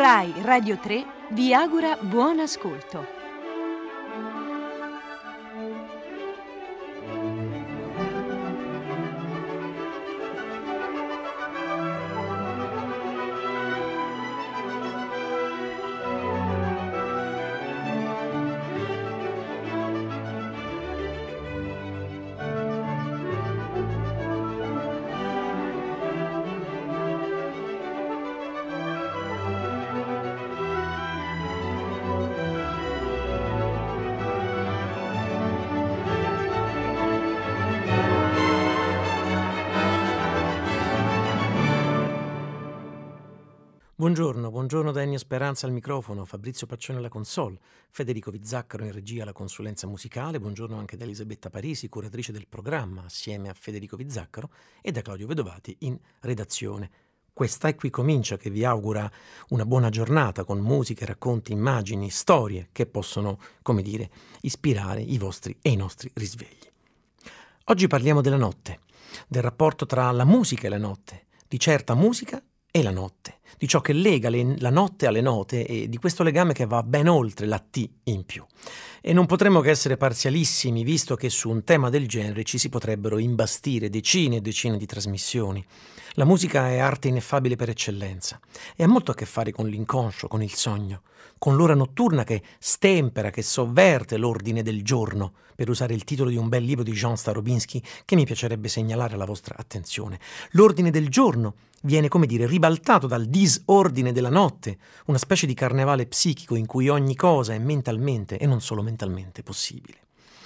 Rai Radio 3 vi augura buon ascolto. Buongiorno, da Ennio Speranza al microfono, Fabrizio Paccione alla console, Federico Vizzaccaro in regia alla consulenza musicale, buongiorno anche da Elisabetta Parisi, curatrice del programma assieme a Federico Vizzaccaro e da Claudio Vedovati in redazione. Questa è qui comincia che vi augura una buona giornata con musiche, racconti, immagini, storie che possono, come dire, ispirare i vostri e i nostri risvegli. Oggi parliamo della notte, del rapporto tra la musica e la notte, di certa musica e la notte, di ciò che lega le, la notte alle note e di questo legame che va ben oltre la T in più. E non potremmo che essere parzialissimi, visto che su un tema del genere ci si potrebbero imbastire decine e decine di trasmissioni. La musica è arte ineffabile per eccellenza e ha molto a che fare con l'inconscio, con il sogno, con l'ora notturna che stempera, che sovverte l'ordine del giorno, per usare il titolo di un bel libro di Jean Starobinsky che mi piacerebbe segnalare alla vostra attenzione. L'ordine del giorno viene, come dire, ribaltato dal disordine della notte, una specie di carnevale psichico in cui ogni cosa è mentalmente e non solo mentalmente possibile.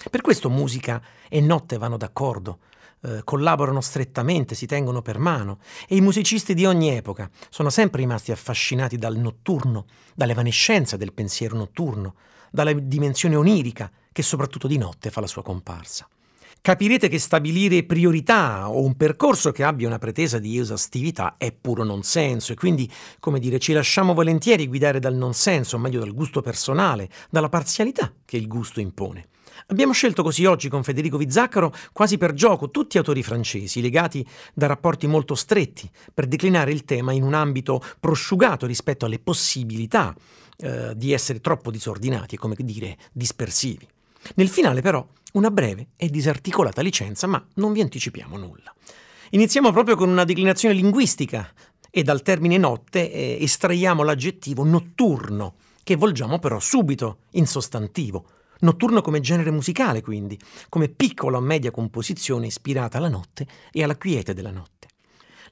Per questo musica e notte vanno d'accordo, eh, collaborano strettamente, si tengono per mano e i musicisti di ogni epoca sono sempre rimasti affascinati dal notturno, dall'evanescenza del pensiero notturno, dalla dimensione onirica che soprattutto di notte fa la sua comparsa capirete che stabilire priorità o un percorso che abbia una pretesa di esaustività è puro non senso e quindi, come dire, ci lasciamo volentieri guidare dal non senso, o meglio dal gusto personale, dalla parzialità che il gusto impone. Abbiamo scelto così oggi con Federico Vizzaccaro, quasi per gioco, tutti autori francesi, legati da rapporti molto stretti, per declinare il tema in un ambito prosciugato rispetto alle possibilità eh, di essere troppo disordinati e, come dire, dispersivi. Nel finale, però, una breve e disarticolata licenza, ma non vi anticipiamo nulla. Iniziamo proprio con una declinazione linguistica e dal termine notte eh, estraiamo l'aggettivo notturno, che volgiamo però subito in sostantivo. Notturno come genere musicale, quindi, come piccola o media composizione ispirata alla notte e alla quiete della notte.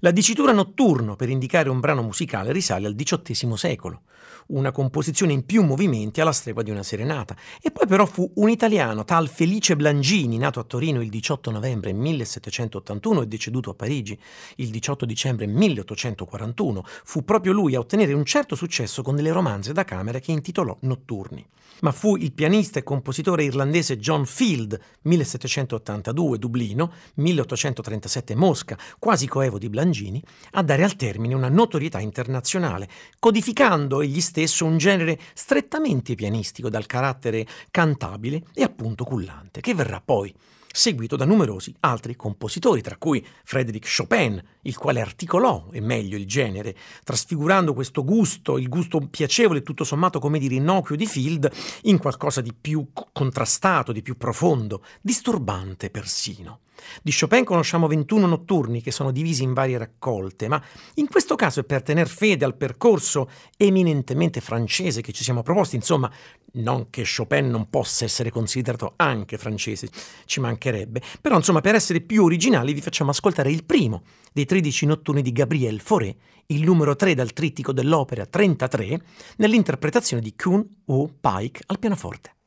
La dicitura notturno per indicare un brano musicale risale al XVIII secolo. Una composizione in più movimenti alla stregua di una serenata. E poi però fu un italiano, tal Felice Blangini, nato a Torino il 18 novembre 1781 e deceduto a Parigi il 18 dicembre 1841, fu proprio lui a ottenere un certo successo con delle romanze da camera che intitolò Notturni. Ma fu il pianista e compositore irlandese John Field, 1782 Dublino, 1837 Mosca, quasi coevo di Blangini, a dare al termine una notorietà internazionale, codificando egli stesso un genere strettamente pianistico dal carattere cantabile e appunto cullante, che verrà poi seguito da numerosi altri compositori, tra cui Frédéric Chopin, il quale articolò e meglio il genere, trasfigurando questo gusto, il gusto piacevole, tutto sommato come dire innocuo di Field, in qualcosa di più contrastato, di più profondo, disturbante persino. Di Chopin conosciamo 21 notturni che sono divisi in varie raccolte, ma in questo caso è per tener fede al percorso eminentemente francese che ci siamo proposti, insomma, non che Chopin non possa essere considerato anche francese, ci mancherebbe, però insomma per essere più originali vi facciamo ascoltare il primo dei 13 notturni di Gabriel Fauré, il numero 3 dal trittico dell'opera 33, nell'interpretazione di Kuhn O. Pike al pianoforte.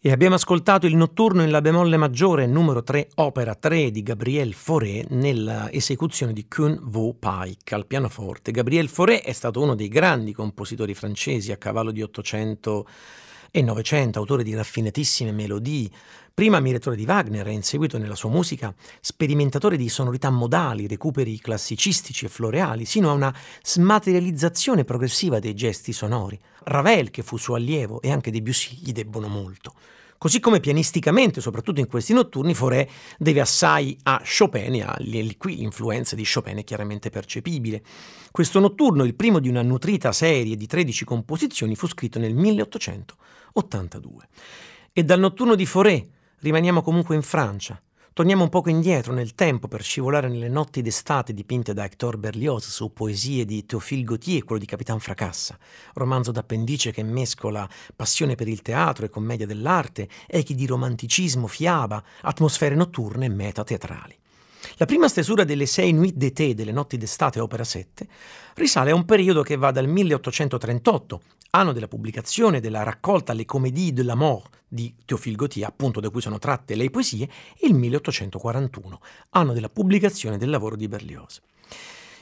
E abbiamo ascoltato il notturno in La bemolle maggiore numero 3, opera 3 di Gabriel Fauré nella esecuzione di Kuhn Wu Pike al pianoforte. Gabriel Fauré è stato uno dei grandi compositori francesi a cavallo di 800 e Novecento, autore di raffinatissime melodie, prima ammiratore di Wagner e in seguito nella sua musica sperimentatore di sonorità modali, recuperi classicistici e floreali, sino a una smaterializzazione progressiva dei gesti sonori. Ravel, che fu suo allievo, e anche Debussy gli debbono molto. Così come pianisticamente, soprattutto in questi notturni, Fauré deve assai a Chopin e a, qui l'influenza di Chopin è chiaramente percepibile. Questo notturno, il primo di una nutrita serie di 13 composizioni, fu scritto nel 1800. 82. E dal notturno di Forêt rimaniamo comunque in Francia. Torniamo un poco indietro nel tempo per scivolare nelle notti d'estate dipinte da Hector Berlioz su poesie di Théophile Gautier, quello di Capitan Fracassa, romanzo d'appendice che mescola passione per il teatro e commedia dell'arte, echi di romanticismo, fiaba, atmosfere notturne e meta teatrali. La prima stesura delle Sei Nuit d'été delle notti d'estate, opera 7, risale a un periodo che va dal 1838, anno della pubblicazione della raccolta Les Comédies de la Mort di Théophile Gautier, appunto da cui sono tratte le poesie, e il 1841, anno della pubblicazione del lavoro di Berlioz.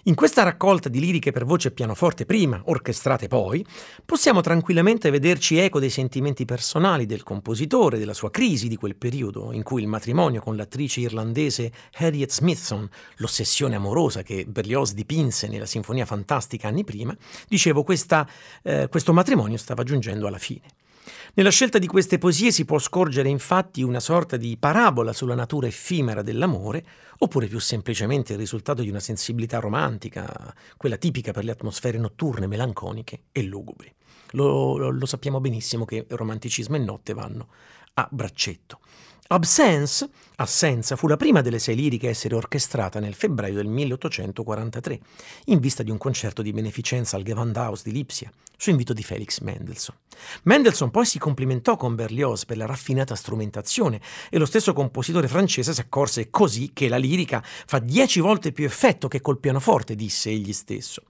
In questa raccolta di liriche per voce e pianoforte prima, orchestrate poi, possiamo tranquillamente vederci eco dei sentimenti personali del compositore, della sua crisi di quel periodo in cui il matrimonio con l'attrice irlandese Harriet Smithson, l'ossessione amorosa che Berlioz dipinse nella Sinfonia Fantastica anni prima, dicevo, questa, eh, questo matrimonio stava giungendo alla fine. Nella scelta di queste poesie si può scorgere infatti una sorta di parabola sulla natura effimera dell'amore, oppure più semplicemente il risultato di una sensibilità romantica, quella tipica per le atmosfere notturne, melanconiche e lugubri. Lo, lo, lo sappiamo benissimo che romanticismo e notte vanno a braccetto. Absence, Assenza, fu la prima delle sei liriche a essere orchestrata nel febbraio del 1843, in vista di un concerto di beneficenza al Gewandhaus di Lipsia, su invito di Felix Mendelssohn. Mendelssohn poi si complimentò con Berlioz per la raffinata strumentazione e lo stesso compositore francese si accorse così che la lirica fa dieci volte più effetto che col pianoforte, disse egli stesso.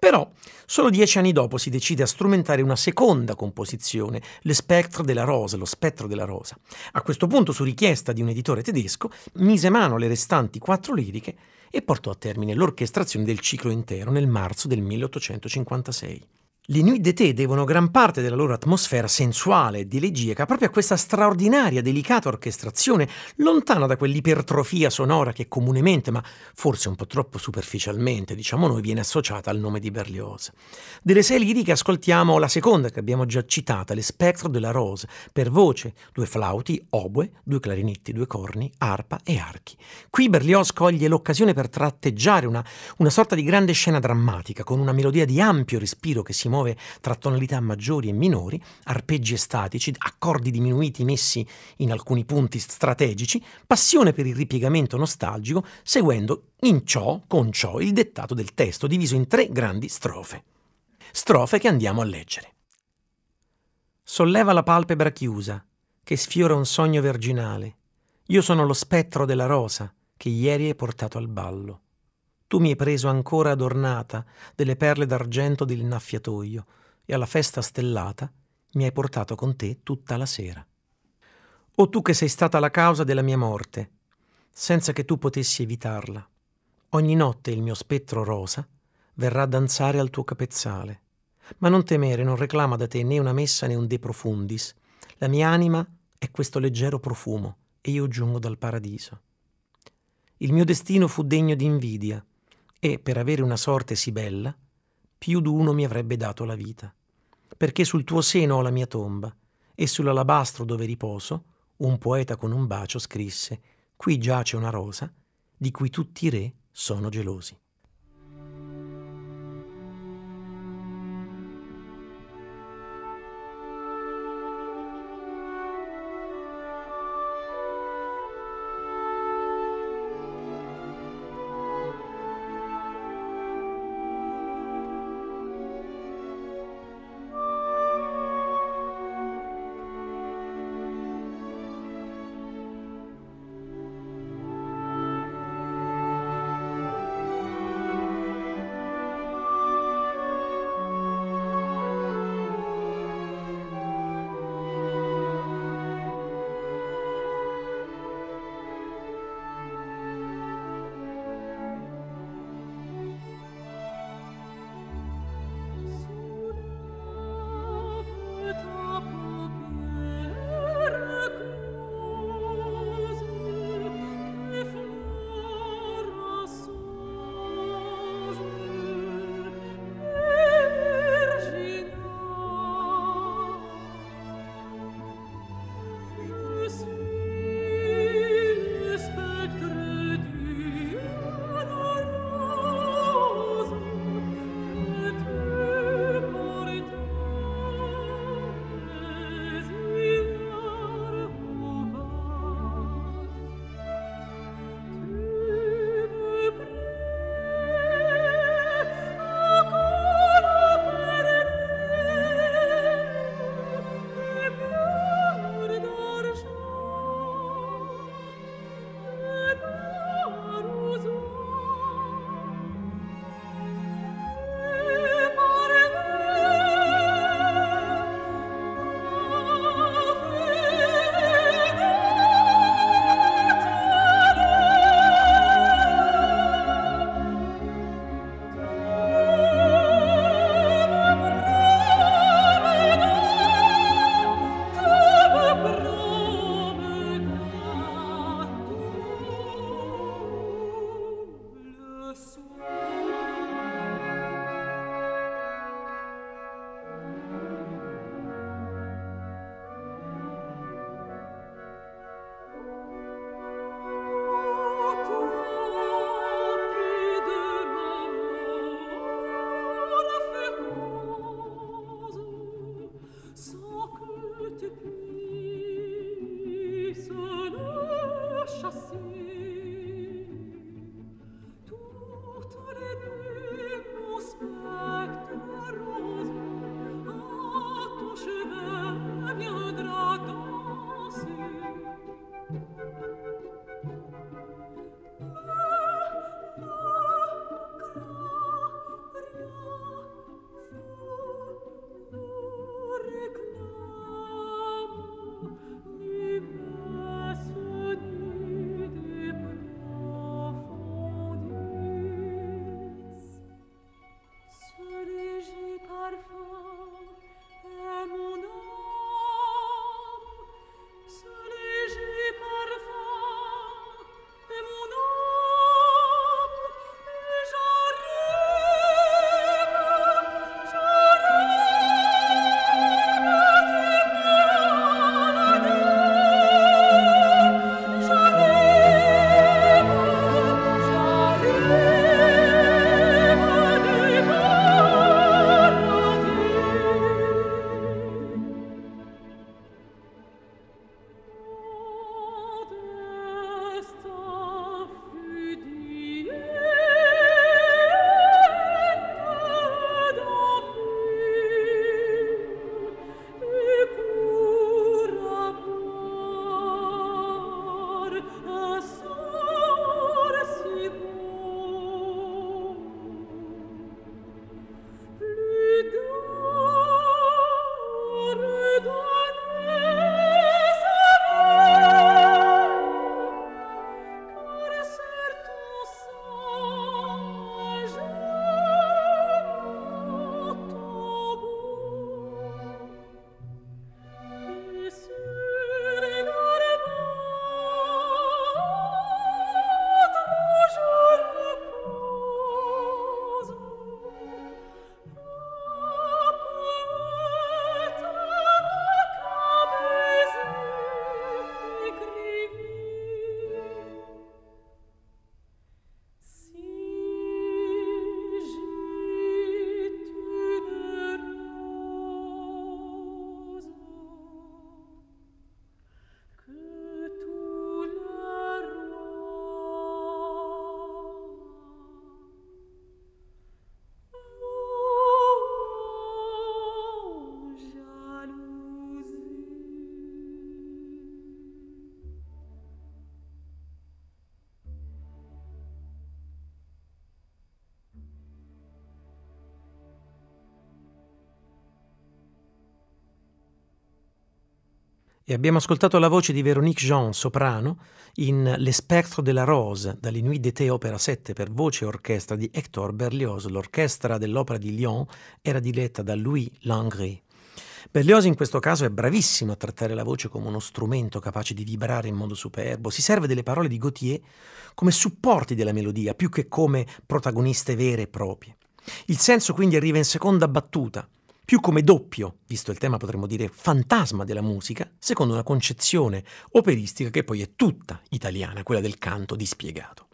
Però, solo dieci anni dopo si decide a strumentare una seconda composizione, Le Spectre della Rosa, lo spettro della rosa. A questo punto, su richiesta di un editore tedesco, mise mano alle restanti quattro liriche e portò a termine l'orchestrazione del ciclo intero nel marzo del 1856. Le Nuit d'été devono gran parte della loro atmosfera sensuale ed elegiaca proprio a questa straordinaria, delicata orchestrazione, lontana da quell'ipertrofia sonora che comunemente, ma forse un po' troppo superficialmente, diciamo noi, viene associata al nome di Berlioz. Delle sei liriche ascoltiamo la seconda che abbiamo già citata, Le Spectre de la Rose, per voce, due flauti, oboe, due clarinetti, due corni, arpa e archi. Qui Berlioz coglie l'occasione per tratteggiare una, una sorta di grande scena drammatica, con una melodia di ampio respiro che si muove muove tra tonalità maggiori e minori, arpeggi estatici, accordi diminuiti messi in alcuni punti strategici, passione per il ripiegamento nostalgico, seguendo in ciò, con ciò, il dettato del testo diviso in tre grandi strofe. Strofe che andiamo a leggere. Solleva la palpebra chiusa, che sfiora un sogno virginale. Io sono lo spettro della rosa che ieri hai portato al ballo. Tu mi hai preso ancora adornata delle perle d'argento dell'innaffiatoio e alla festa stellata mi hai portato con te tutta la sera. O tu che sei stata la causa della mia morte, senza che tu potessi evitarla, ogni notte il mio spettro rosa verrà a danzare al tuo capezzale. Ma non temere, non reclama da te né una messa né un de profundis. La mia anima è questo leggero profumo e io giungo dal paradiso. Il mio destino fu degno di invidia e, per avere una sorte sì bella, più d'uno mi avrebbe dato la vita. Perché sul tuo seno ho la mia tomba e sull'alabastro dove riposo un poeta con un bacio scrisse Qui giace una rosa di cui tutti i re sono gelosi. E abbiamo ascoltato la voce di Véronique Jean, soprano, in Le Spectre de la Rose, dalle Nuit d'été opera 7 per voce e orchestra di Hector Berlioz. L'orchestra dell'opera di Lyon era diretta da Louis Langrée. Berlioz in questo caso è bravissimo a trattare la voce come uno strumento capace di vibrare in modo superbo. Si serve delle parole di Gautier come supporti della melodia, più che come protagoniste vere e proprie. Il senso quindi arriva in seconda battuta, più come doppio, visto il tema potremmo dire fantasma della musica, secondo una concezione operistica che poi è tutta italiana, quella del canto dispiegato.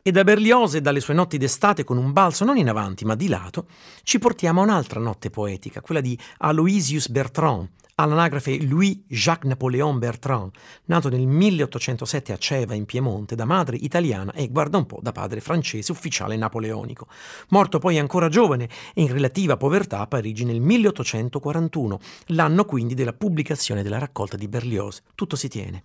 E da Berlioz e dalle sue notti d'estate con un balzo non in avanti ma di lato, ci portiamo a un'altra notte poetica, quella di Aloysius Bertrand, all'anagrafe Louis-Jacques Napoléon Bertrand, nato nel 1807 a Ceva in Piemonte da madre italiana e, guarda un po', da padre francese ufficiale napoleonico. Morto poi ancora giovane e in relativa povertà a Parigi nel 1841, l'anno quindi della pubblicazione della raccolta di Berlioz. Tutto si tiene.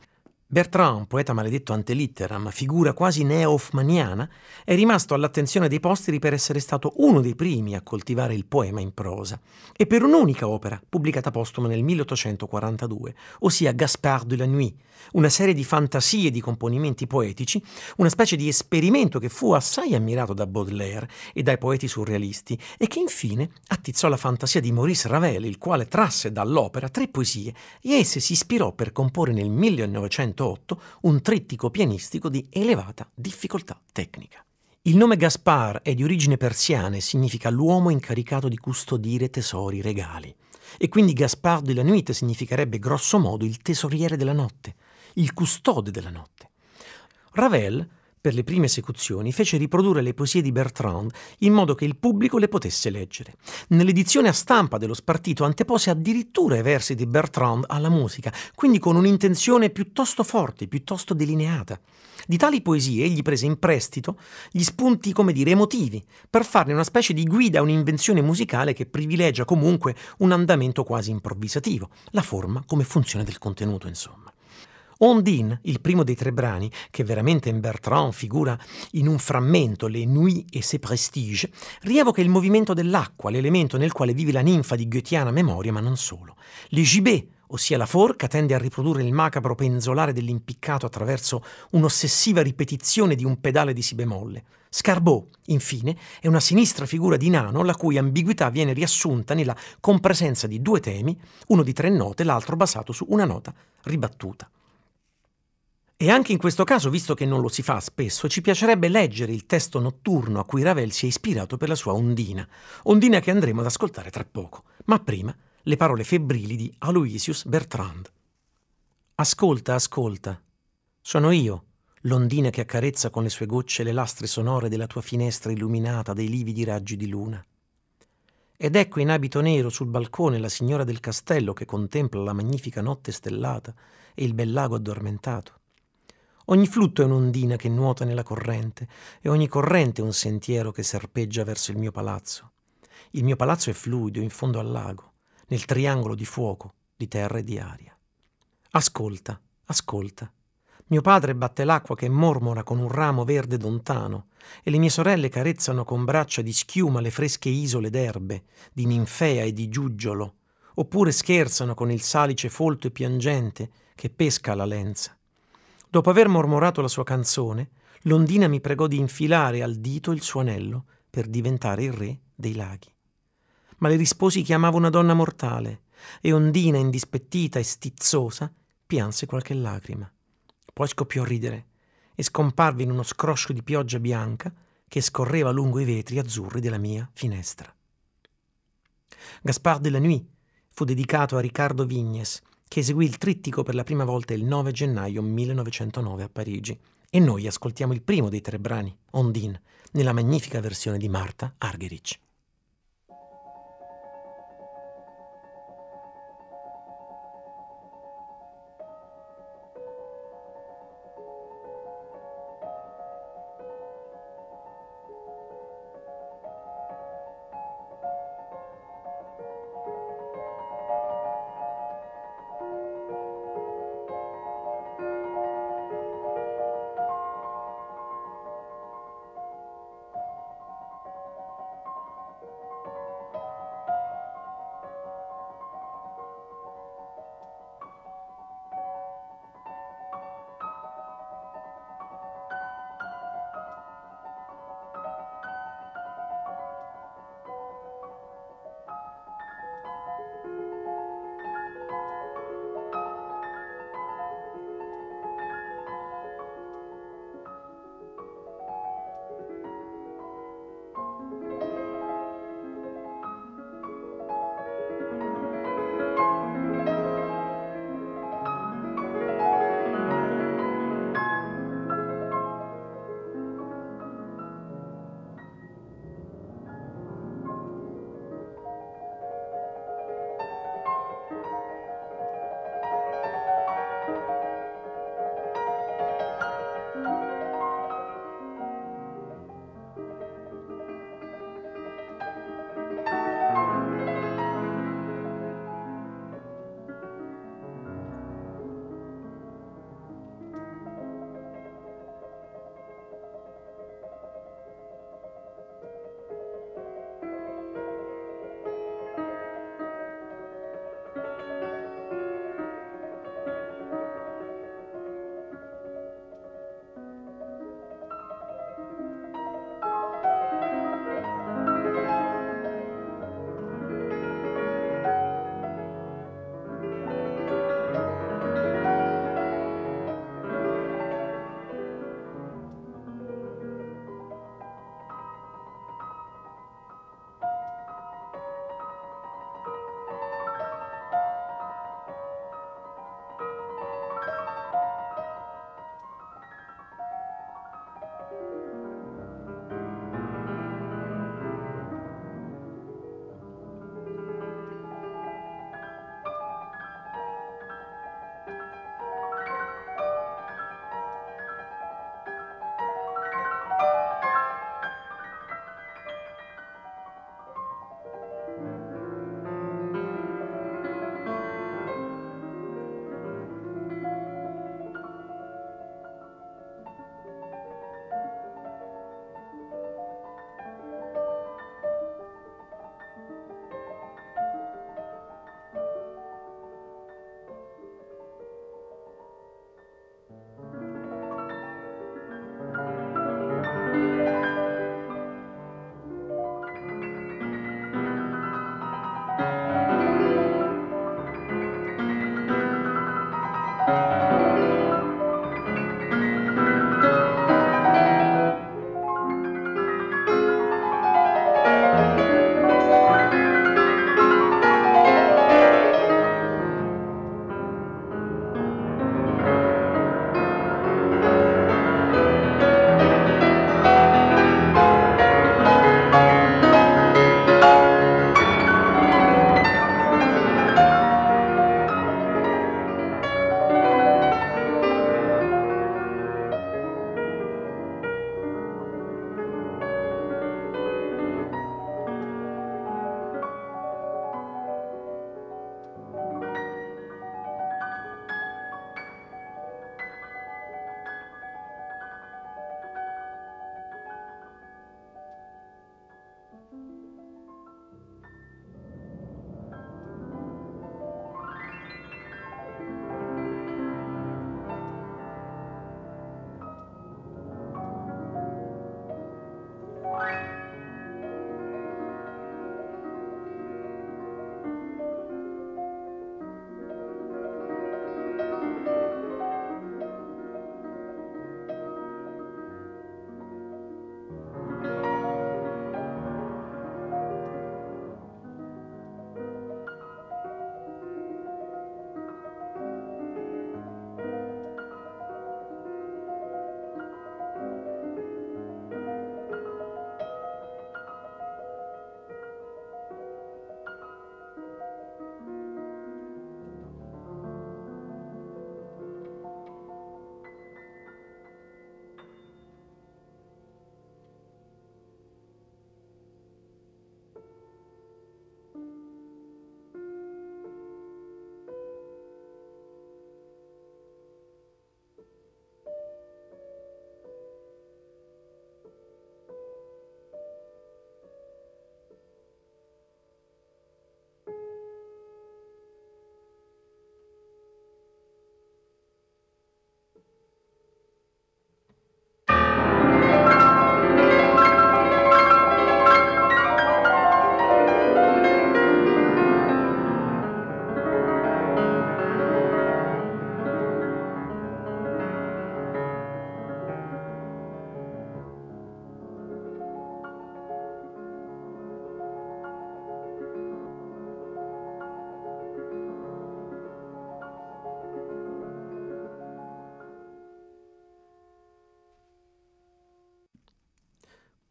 Bertrand, poeta maledetto ante litteram, figura quasi neo-hoffmaniana, è rimasto all'attenzione dei posteri per essere stato uno dei primi a coltivare il poema in prosa, e per un'unica opera, pubblicata postuma nel 1842, ossia Gaspard de la Nuit, una serie di fantasie di componimenti poetici, una specie di esperimento che fu assai ammirato da Baudelaire e dai poeti surrealisti e che infine attizzò la fantasia di Maurice Ravel, il quale trasse dall'opera tre poesie e esse si ispirò per comporre nel 1908 un trittico pianistico di elevata difficoltà tecnica. Il nome Gaspar è di origine persiana e significa l'uomo incaricato di custodire tesori regali. E quindi Gaspard de la Nuit significherebbe grosso modo il tesoriere della notte, il custode della notte. Ravel, per le prime esecuzioni, fece riprodurre le poesie di Bertrand in modo che il pubblico le potesse leggere. Nell'edizione a stampa dello spartito antepose addirittura i versi di Bertrand alla musica, quindi con un'intenzione piuttosto forte, piuttosto delineata. Di tali poesie egli prese in prestito gli spunti, come dire, emotivi, per farne una specie di guida a un'invenzione musicale che privilegia comunque un andamento quasi improvvisativo, la forma come funzione del contenuto, insomma. Ondine, il primo dei tre brani, che veramente in Bertrand figura in un frammento Le Nuits et ses Prestiges, rievoca il movimento dell'acqua, l'elemento nel quale vive la ninfa di goethiana memoria, ma non solo. Le Gibet, ossia la forca, tende a riprodurre il macabro penzolare dell'impiccato attraverso un'ossessiva ripetizione di un pedale di si bemolle. Scarbot, infine, è una sinistra figura di nano la cui ambiguità viene riassunta nella compresenza di due temi, uno di tre note, l'altro basato su una nota ribattuta. E anche in questo caso, visto che non lo si fa spesso, ci piacerebbe leggere il testo notturno a cui Ravel si è ispirato per la sua Ondina, Ondina che andremo ad ascoltare tra poco. Ma prima le parole febbrili di Aloysius Bertrand. Ascolta, ascolta. Sono io, l'ondina che accarezza con le sue gocce le lastre sonore della tua finestra illuminata dai lividi raggi di luna. Ed ecco in abito nero sul balcone la signora del castello che contempla la magnifica notte stellata e il bel lago addormentato. Ogni flutto è un'ondina che nuota nella corrente e ogni corrente è un sentiero che serpeggia verso il mio palazzo. Il mio palazzo è fluido in fondo al lago, nel triangolo di fuoco, di terra e di aria. Ascolta, ascolta. Mio padre batte l'acqua che mormora con un ramo verde lontano e le mie sorelle carezzano con braccia di schiuma le fresche isole d'erbe, di ninfea e di giuggiolo, oppure scherzano con il salice folto e piangente che pesca la lenza. Dopo aver mormorato la sua canzone, l'ondina mi pregò di infilare al dito il suo anello per diventare il re dei laghi. Ma le risposi che amavo una donna mortale, e ondina indispettita e stizzosa pianse qualche lacrima. Poi scoppiò a ridere e scomparve in uno scroscio di pioggia bianca che scorreva lungo i vetri azzurri della mia finestra. Gaspard de la Nuit fu dedicato a Riccardo Vignes, che eseguì il trittico per la prima volta il 9 gennaio 1909 a Parigi. E noi ascoltiamo il primo dei tre brani, Ondine, nella magnifica versione di Marta Argerich.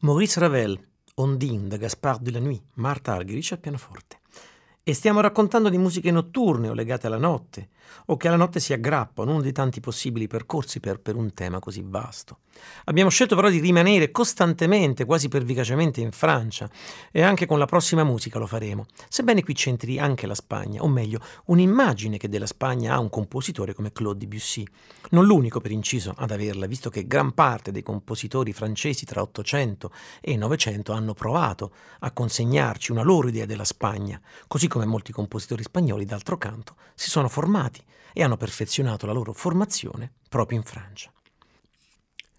Maurice Ravel, Ondine da Gaspard de la Nuit, Marta Argerich al pianoforte. E stiamo raccontando di musiche notturne o legate alla notte, o che alla notte si aggrappano, uno dei tanti possibili percorsi per, per, un tema così vasto. Abbiamo scelto però di rimanere costantemente, quasi pervicacemente in Francia, e anche con la prossima musica lo faremo, sebbene qui c'entri anche la Spagna, o meglio, un'immagine che della Spagna ha un compositore come Claude Debussy. Non l'unico, per inciso, ad averla, visto che gran parte dei compositori francesi tra 800 e 900 hanno provato a consegnarci una loro idea della Spagna, così come molti compositori spagnoli, d'altro canto, si sono formati e hanno perfezionato la loro formazione proprio in Francia.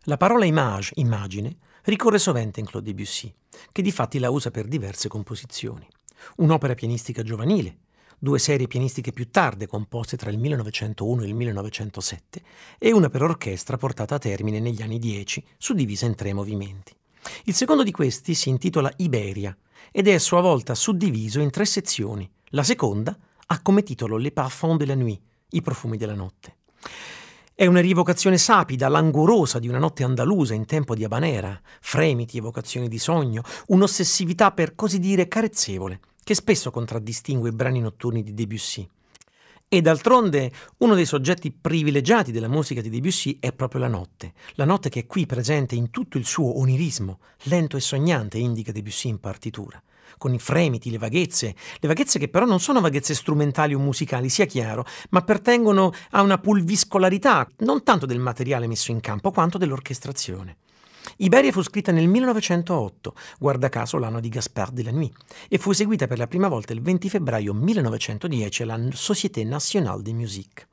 La parola image, immagine, ricorre sovente in Claude Debussy, che di fatti la usa per diverse composizioni. Un'opera pianistica giovanile, due serie pianistiche più tarde composte tra il 1901 e il 1907 e una per orchestra portata a termine negli anni 10, suddivisa in tre movimenti. Il secondo di questi si intitola Iberia ed è a sua volta suddiviso in tre sezioni. La seconda ha come titolo Les parfums de la nuit, i profumi della notte. È una rievocazione sapida, languorosa di una notte andalusa in tempo di Habanera, fremiti, evocazioni di sogno, un'ossessività per così dire carezzevole, che spesso contraddistingue i brani notturni di Debussy. E d'altronde uno dei soggetti privilegiati della musica di Debussy è proprio la notte, la notte che è qui presente in tutto il suo onirismo, lento e sognante, indica Debussy in partitura, con i fremiti, le vaghezze, le vaghezze che però non sono vaghezze strumentali o musicali, sia chiaro, ma pertengono a una pulviscolarità, non tanto del materiale messo in campo quanto dell'orchestrazione. Iberia fu scritta nel 1908, guarda caso l'anno di Gaspard de la Nuit, e fu eseguita per la prima volta il 20 febbraio 1910 alla Société Nationale de Musique.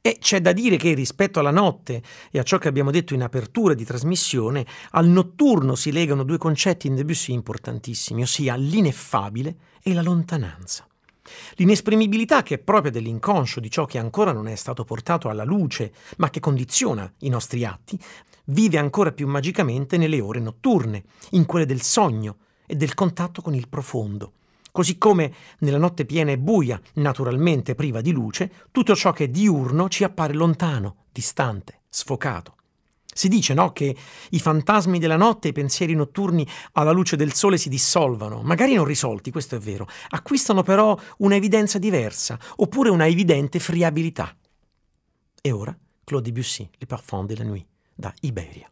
E c'è da dire che rispetto alla notte e a ciò che abbiamo detto in apertura di trasmissione, al notturno si legano due concetti in Debussy importantissimi, ossia l'ineffabile e la lontananza. L'inesprimibilità che è propria dell'inconscio di ciò che ancora non è stato portato alla luce, ma che condiziona i nostri atti, vive ancora più magicamente nelle ore notturne, in quelle del sogno e del contatto con il profondo. Così come nella notte piena e buia, naturalmente priva di luce, tutto ciò che è diurno ci appare lontano, distante, sfocato. Si dice, no, che i fantasmi della notte e i pensieri notturni alla luce del sole si dissolvano, magari non risolti, questo è vero, acquistano però una evidenza diversa, oppure una evidente friabilità. E ora, Claude Debussy, Le Parfum de la Nuit da Iberia.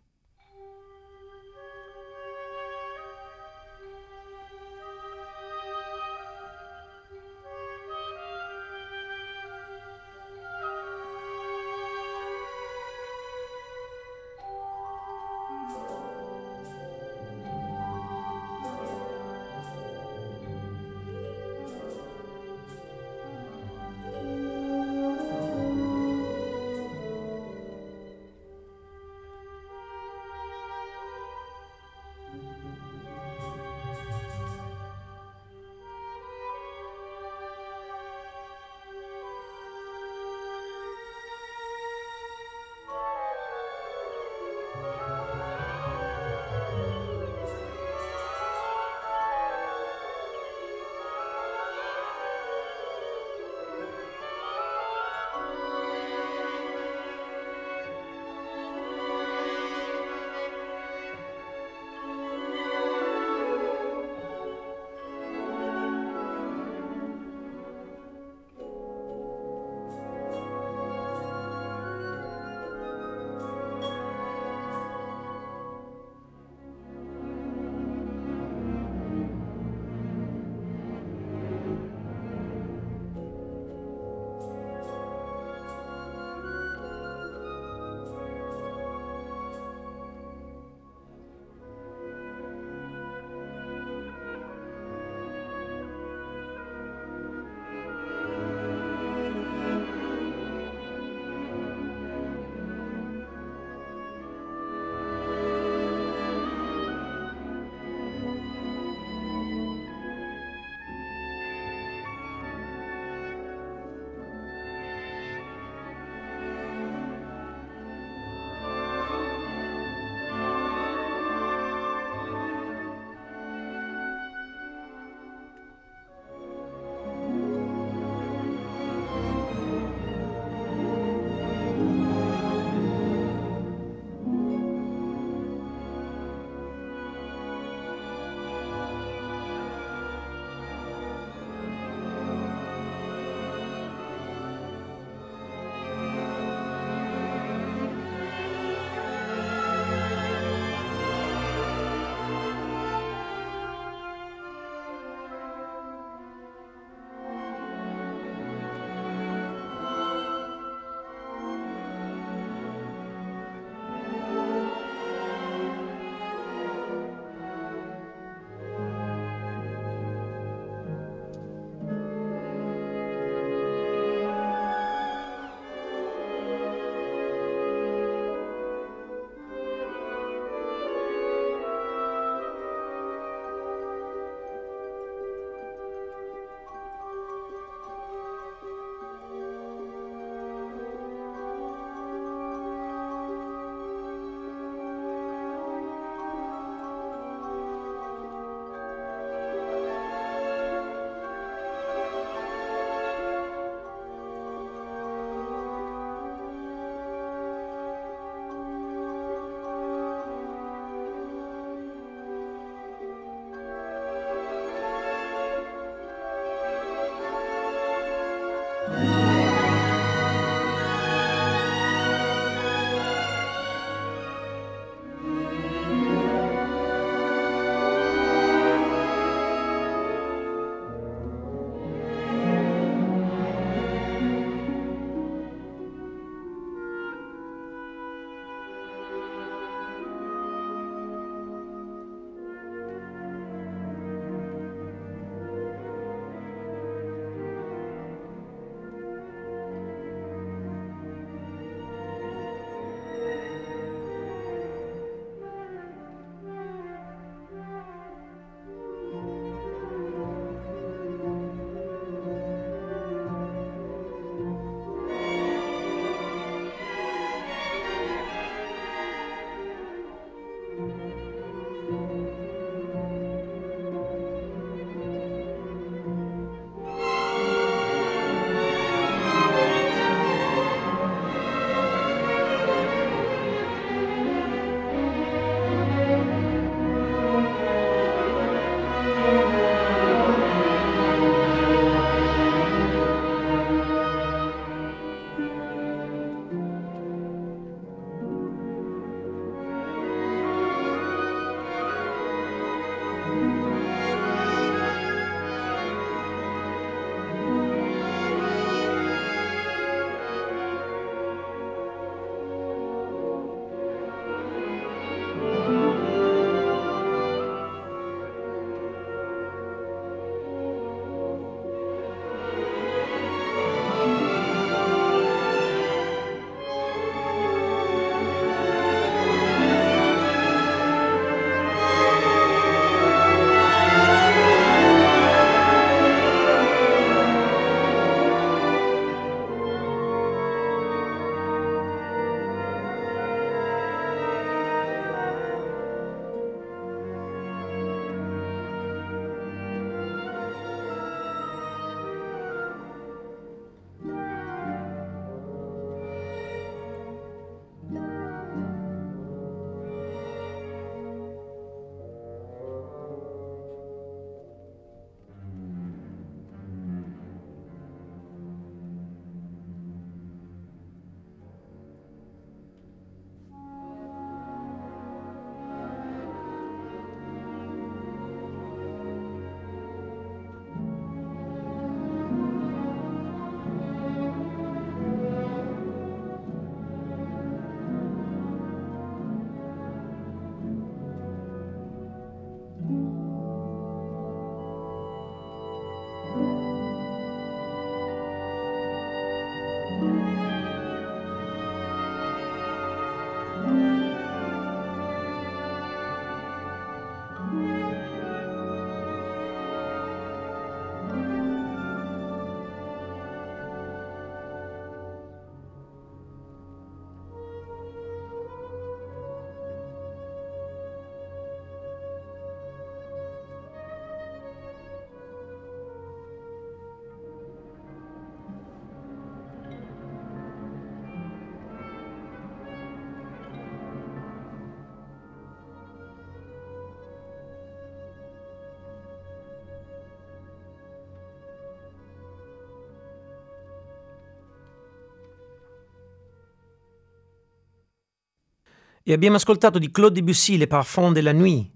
E abbiamo ascoltato di Claude Debussy Le Parfum de la Nuit,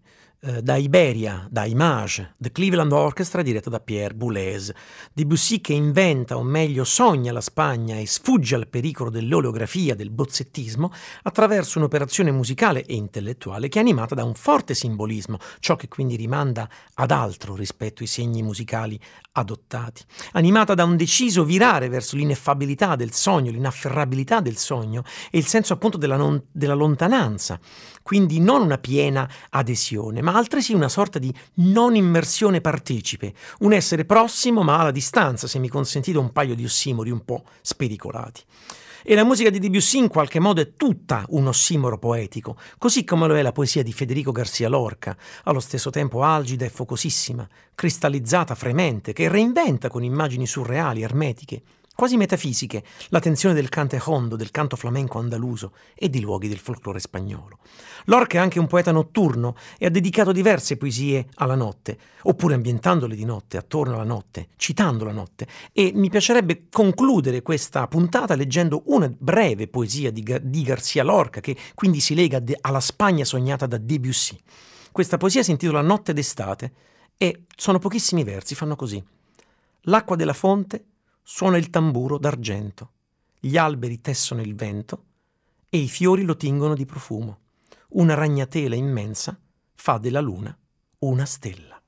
eh, da Iberia, da Image, The Cleveland Orchestra diretta da Pierre Boulez, Debussy che inventa, o meglio sogna la Spagna e sfugge al pericolo dell'oleografia, del bozzettismo, attraverso un'operazione musicale e intellettuale che è animata da un forte simbolismo, ciò che quindi rimanda ad altro rispetto ai segni musicali adottati, animata da un deciso virare verso l'ineffabilità del sogno, l'inafferrabilità del sogno e il senso appunto della, non, della lontananza quindi non una piena adesione, ma altresì una sorta di non immersione partecipe, un essere prossimo ma alla distanza, se mi consentite un paio di ossimori un po' spericolati. E la musica di Debussy in qualche modo è tutta un ossimoro poetico, così come lo è la poesia di Federico Garcia Lorca, allo stesso tempo algida e focosissima, cristallizzata, fremente, che reinventa con immagini surreali, ermetiche, quasi metafisiche, la tensione del cante hondo, del canto flamenco andaluso e di luoghi del folklore spagnolo. Lorca è anche un poeta notturno e ha dedicato diverse poesie alla notte, oppure ambientandole di notte, attorno alla notte, citando la notte. E mi piacerebbe concludere questa puntata leggendo una breve poesia di, di Garcia Lorca, che quindi si lega de- alla Spagna sognata da Debussy. Questa poesia si intitola Notte d'estate e sono pochissimi versi, fanno così. L'acqua della fonte suona il tamburo d'argento, gli alberi tessono il vento e i fiori lo tingono di profumo. Una ragnatela immensa fa della luna una stella.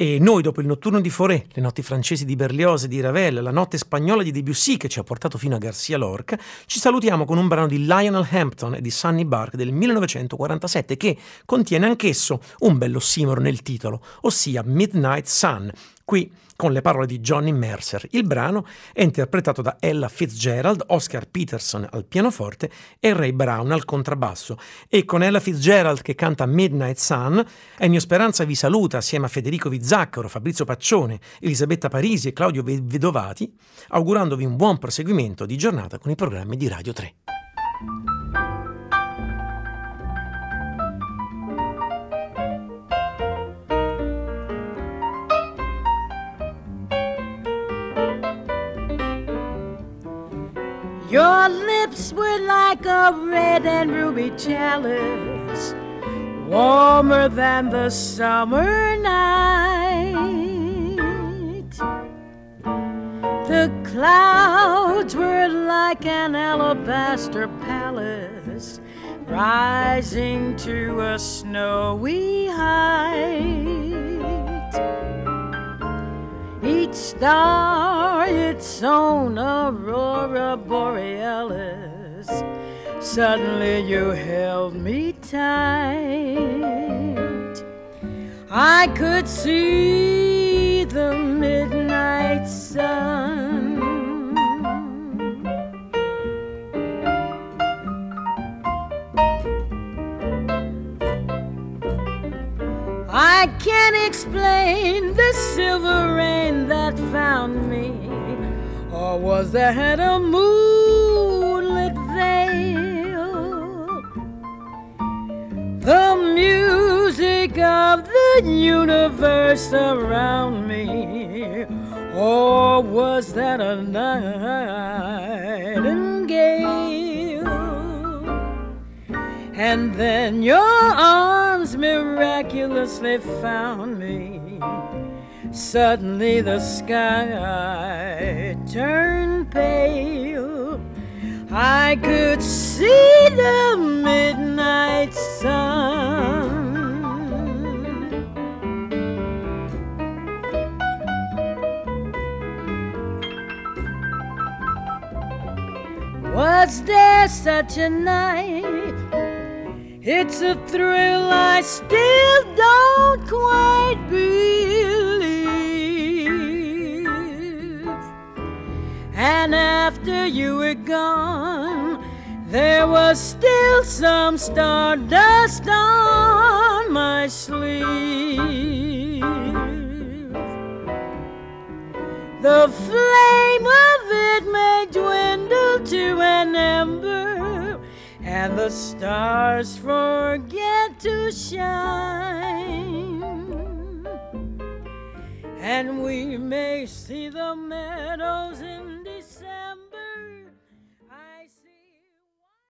E noi, dopo il notturno di Forêt, le notti francesi di Berlioz e di Ravel, la notte spagnola di Debussy che ci ha portato fino a Garcia Lorca, ci salutiamo con un brano di Lionel Hampton e di Sunny Bark del 1947 che contiene anch'esso un bello simoro nel titolo, ossia Midnight Sun. Qui con le parole di Johnny Mercer. Il brano è interpretato da Ella Fitzgerald, Oscar Peterson al pianoforte e Ray Brown al contrabbasso. E con Ella Fitzgerald che canta Midnight Sun, Ennio Speranza vi saluta assieme a Federico Vizzaccaro, Fabrizio Paccione, Elisabetta Parisi e Claudio Vedovati, augurandovi un buon proseguimento di giornata con i programmi di Radio 3. Like a red and ruby chalice, warmer than the summer night. The clouds were like an alabaster palace, rising to a snowy height each star its own aurora borealis. Suddenly you held me tight. I could see the midnight sun. I can't explain the silver rain that found me, or was that a moonlit The music of the universe around me, or was that a nightingale? And then your arms miraculously found me. Suddenly the sky turned pale. I could see the midnight sun. Was there such a night? It's a thrill I still don't quite believe. And after you were gone, there was still some stardust on my sleeve. The flame of it may dwindle to an ember and the stars forget to shine, and we may see the meadows in